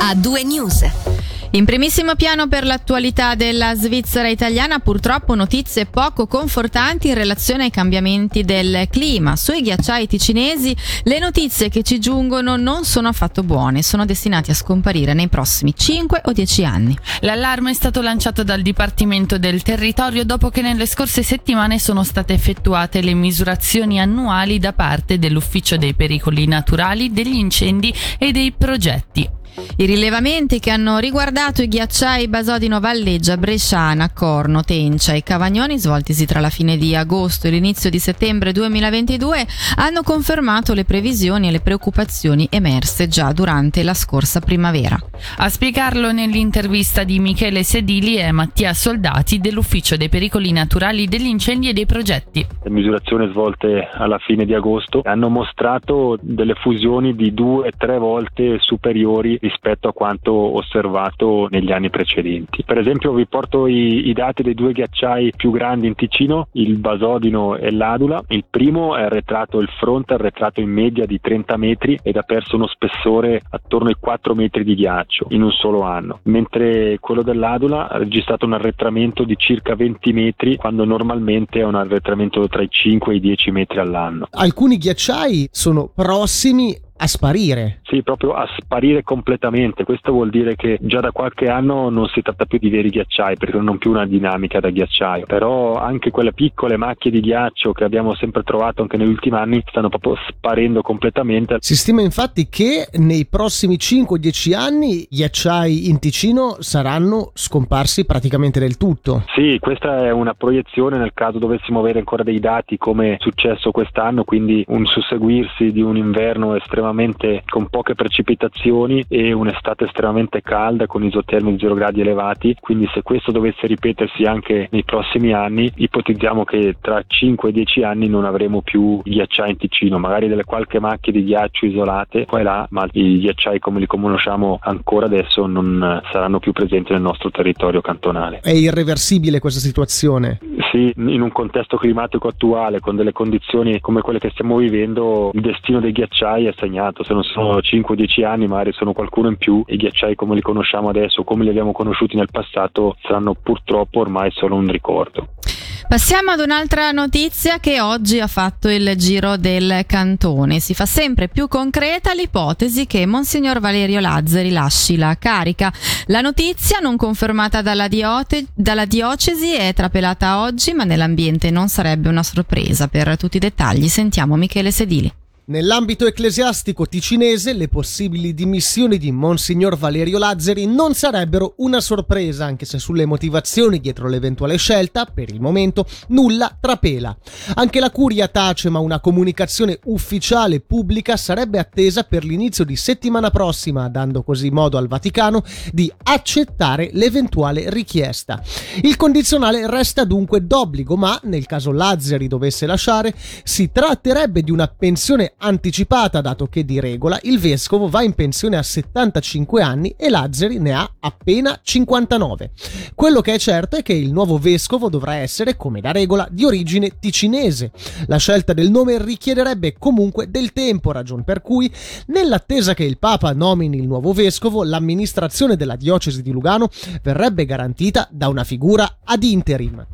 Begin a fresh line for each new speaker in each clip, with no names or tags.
A due news. In primissimo piano per l'attualità della Svizzera italiana purtroppo notizie poco confortanti in relazione ai cambiamenti del clima. Sui ghiacciai ticinesi le notizie che ci giungono non sono affatto buone, sono destinati a scomparire nei prossimi 5 o 10 anni.
L'allarme è stato lanciato dal Dipartimento del Territorio dopo che nelle scorse settimane sono state effettuate le misurazioni annuali da parte dell'Ufficio dei pericoli naturali, degli incendi e dei progetti.
I rilevamenti che hanno riguardato i ghiacciai Basodino Valleggia, Bresciana, Corno, Tencia e Cavagnoni svoltisi tra la fine di agosto e l'inizio di settembre 2022 hanno confermato le previsioni e le preoccupazioni emerse già durante la scorsa primavera.
A spiegarlo nell'intervista di Michele Sedili è Mattia Soldati dell'Ufficio dei pericoli naturali degli incendi e dei progetti.
Le misurazioni svolte alla fine di agosto hanno mostrato delle fusioni di due o tre volte superiori rispetto a quanto osservato negli anni precedenti. Per esempio vi porto i, i dati dei due ghiacciai più grandi in Ticino, il Basodino e l'Adula. Il primo è arretrato, il fronte è arretrato in media di 30 metri ed ha perso uno spessore attorno ai 4 metri di ghiaccio in un solo anno, mentre quello dell'Adula ha registrato un arretramento di circa 20 metri quando normalmente è un arretramento tra i 5 e i 10 metri all'anno.
Alcuni ghiacciai sono prossimi a sparire.
Sì, proprio a sparire completamente. Questo vuol dire che già da qualche anno non si tratta più di veri ghiacciai, perché non più una dinamica da ghiacciaio. Però anche quelle piccole macchie di ghiaccio che abbiamo sempre trovato anche negli ultimi anni stanno proprio sparendo completamente.
Si stima infatti che nei prossimi 5-10 anni gli ghiacciai in Ticino saranno scomparsi praticamente del tutto.
Sì, questa è una proiezione nel caso dovessimo avere ancora dei dati come è successo quest'anno, quindi un susseguirsi di un inverno estremamente estremamente con poche precipitazioni e un'estate estremamente calda con isotermi di 0 gradi elevati, quindi se questo dovesse ripetersi anche nei prossimi anni, ipotizziamo che tra 5 e 10 anni non avremo più ghiacciai in Ticino, magari delle qualche macchie di ghiaccio isolate qua e là, ma i ghiacciai come li conosciamo ancora adesso non saranno più presenti nel nostro territorio cantonale.
È irreversibile questa situazione?
Sì, in un contesto climatico attuale, con delle condizioni come quelle che stiamo vivendo, il destino dei ghiacciai è segnato segnato, se non sono 5-10 anni magari sono qualcuno in più, i ghiacciai come li conosciamo adesso, come li abbiamo conosciuti nel passato, saranno purtroppo ormai solo un ricordo.
Passiamo ad un'altra notizia che oggi ha fatto il giro del cantone. Si fa sempre più concreta l'ipotesi che Monsignor Valerio Lazzari lasci la carica. La notizia, non confermata dalla, diote, dalla diocesi, è trapelata oggi, ma nell'ambiente non sarebbe una sorpresa. Per tutti i dettagli sentiamo Michele Sedili.
Nell'ambito ecclesiastico ticinese le possibili dimissioni di Monsignor Valerio Lazzari non sarebbero una sorpresa, anche se sulle motivazioni dietro l'eventuale scelta, per il momento, nulla trapela. Anche la curia tace, ma una comunicazione ufficiale pubblica sarebbe attesa per l'inizio di settimana prossima, dando così modo al Vaticano di accettare l'eventuale richiesta. Il condizionale resta dunque d'obbligo, ma nel caso Lazzari dovesse lasciare, si tratterebbe di una pensione anticipata dato che di regola il vescovo va in pensione a 75 anni e Lazzari ne ha appena 59. Quello che è certo è che il nuovo vescovo dovrà essere, come da regola, di origine ticinese. La scelta del nome richiederebbe comunque del tempo, ragion per cui, nell'attesa che il Papa nomini il nuovo vescovo, l'amministrazione della diocesi di Lugano verrebbe garantita da una figura ad interim.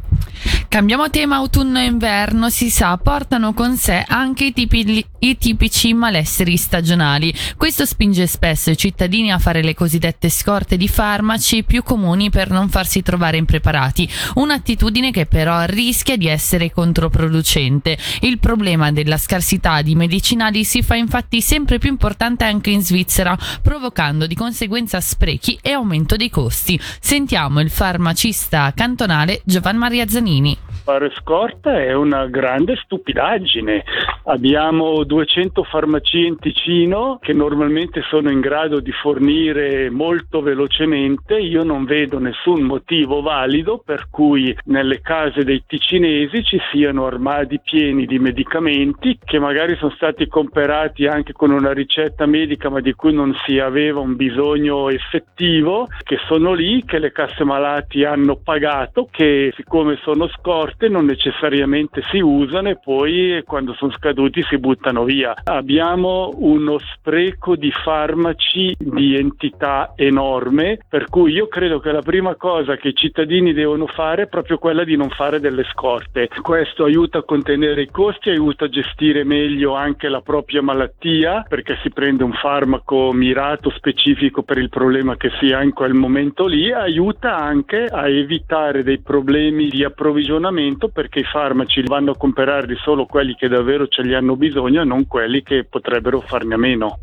Cambiamo tema autunno e inverno, si sa, portano con sé anche i, tipi, i tipici malesseri stagionali. Questo spinge spesso i cittadini a fare le cosiddette scorte di farmaci più comuni per non farsi trovare impreparati, un'attitudine che però rischia di essere controproducente. Il problema della scarsità di medicinali si fa infatti sempre più importante anche in Svizzera, provocando di conseguenza sprechi e aumento dei costi. Sentiamo il farmacista cantonale Giovanni Maria Zanini
fare scorta è una grande stupidaggine. Abbiamo 200 farmacie in Ticino che normalmente sono in grado di fornire molto velocemente. Io non vedo nessun motivo valido per cui nelle case dei ticinesi ci siano armadi pieni di medicamenti che magari sono stati comprati anche con una ricetta medica ma di cui non si aveva un bisogno effettivo, che sono lì, che le casse malati hanno pagato, che siccome sono scorte scorte non necessariamente si usano e poi quando sono scaduti si buttano via. Abbiamo uno spreco di farmaci di entità enorme, per cui io credo che la prima cosa che i cittadini devono fare è proprio quella di non fare delle scorte. Questo aiuta a contenere i costi, aiuta a gestire meglio anche la propria malattia perché si prende un farmaco mirato specifico per il problema che si ha in quel momento lì, aiuta anche a evitare dei problemi di approvvigionamento perché i farmaci vanno a comprarli solo quelli che davvero ce li hanno bisogno e non quelli che potrebbero farne a meno.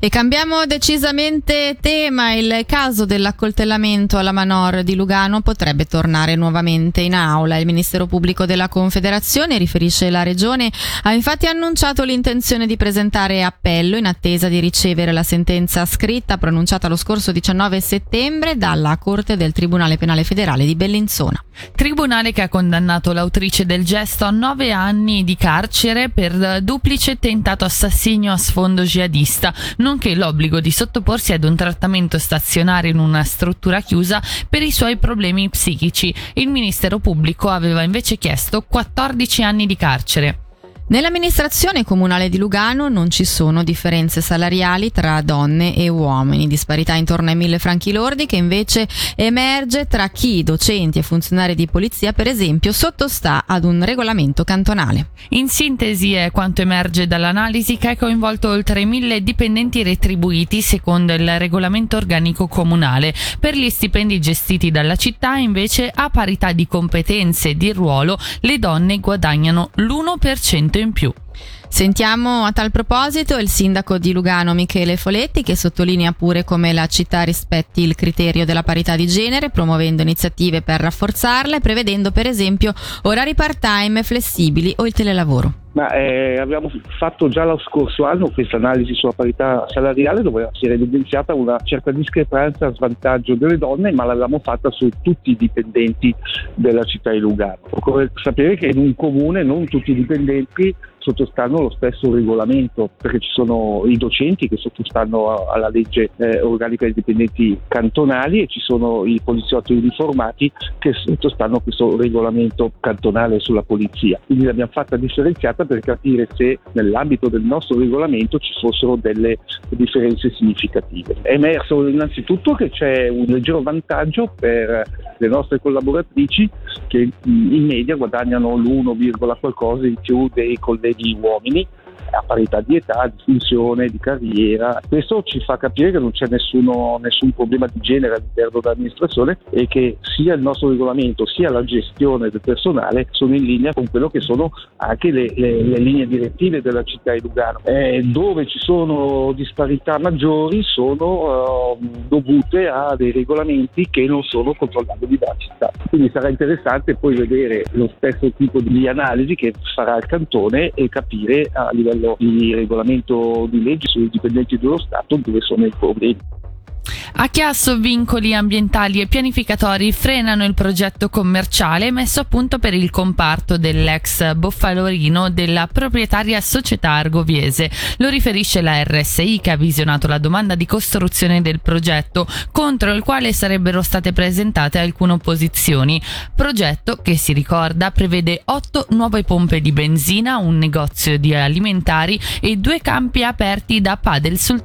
E cambiamo decisamente tema, il caso dell'accoltellamento alla Manor di Lugano potrebbe tornare nuovamente in aula. Il Ministero Pubblico della Confederazione, riferisce la Regione, ha infatti annunciato l'intenzione di presentare appello in attesa di ricevere la sentenza scritta pronunciata lo scorso 19 settembre dalla Corte del Tribunale Penale Federale di Bellinzona.
Tribunale che ha condannato l'autrice del gesto a nove anni di carcere per duplice tentato assassinio a sfondo jihadista, nonché l'obbligo di sottoporsi ad un trattamento stazionario in una struttura chiusa per i suoi problemi psichici. Il Ministero Pubblico aveva invece chiesto 14 anni di carcere.
Nell'amministrazione comunale di Lugano non ci sono differenze salariali tra donne e uomini, disparità intorno ai mille franchi lordi che invece emerge tra chi, docenti e funzionari di polizia per esempio, sottostà ad un regolamento cantonale.
In sintesi è quanto emerge dall'analisi che ha coinvolto oltre mille dipendenti retribuiti secondo il regolamento organico comunale. Per gli stipendi gestiti dalla città invece a parità di competenze e di ruolo le donne guadagnano l'1% in più.
Sentiamo a tal proposito il sindaco di Lugano Michele Foletti che sottolinea pure come la città rispetti il criterio della parità di genere promuovendo iniziative per rafforzarla e prevedendo per esempio orari part-time flessibili o il telelavoro.
Ma eh, abbiamo fatto già lo scorso anno questa analisi sulla parità salariale dove si era evidenziata una certa discrepanza a svantaggio delle donne, ma l'avevamo fatta su tutti i dipendenti della città di Lugano. Occorre sapere che in un comune non tutti i dipendenti sottostanno allo stesso regolamento, perché ci sono i docenti che sottostanno alla legge eh, organica dei dipendenti cantonali e ci sono i poliziotti uniformati che sottostanno a questo regolamento cantonale sulla polizia. Quindi l'abbiamo fatta differenziata per capire se nell'ambito del nostro regolamento ci fossero delle differenze significative. È emerso innanzitutto che c'è un leggero vantaggio per le nostre collaboratrici che in media guadagnano l'1, qualcosa in più dei colleghi uomini a parità di età, di funzione, di carriera. Questo ci fa capire che non c'è nessuno, nessun problema di genere all'interno dell'amministrazione e che sia il nostro regolamento sia la gestione del personale sono in linea con quello che sono anche le, le, le linee direttive della città di Lugano. Eh, dove ci sono disparità maggiori sono uh, dovute a dei regolamenti che non sono controllabili dalla città. Quindi sarà interessante poi vedere lo stesso tipo di analisi che farà il cantone e capire a livello livello di regolamento di legge sui dipendenti dello Stato dove sono i problemi.
A Chiasso vincoli ambientali e pianificatori frenano il progetto commerciale messo a punto per il comparto dell'ex Boffalorino della proprietaria società argoviese. Lo riferisce la RSI che ha visionato la domanda di costruzione del progetto contro il quale sarebbero state presentate alcune opposizioni. Progetto che si ricorda prevede otto nuove pompe di benzina, un negozio di alimentari e due campi aperti da padel sul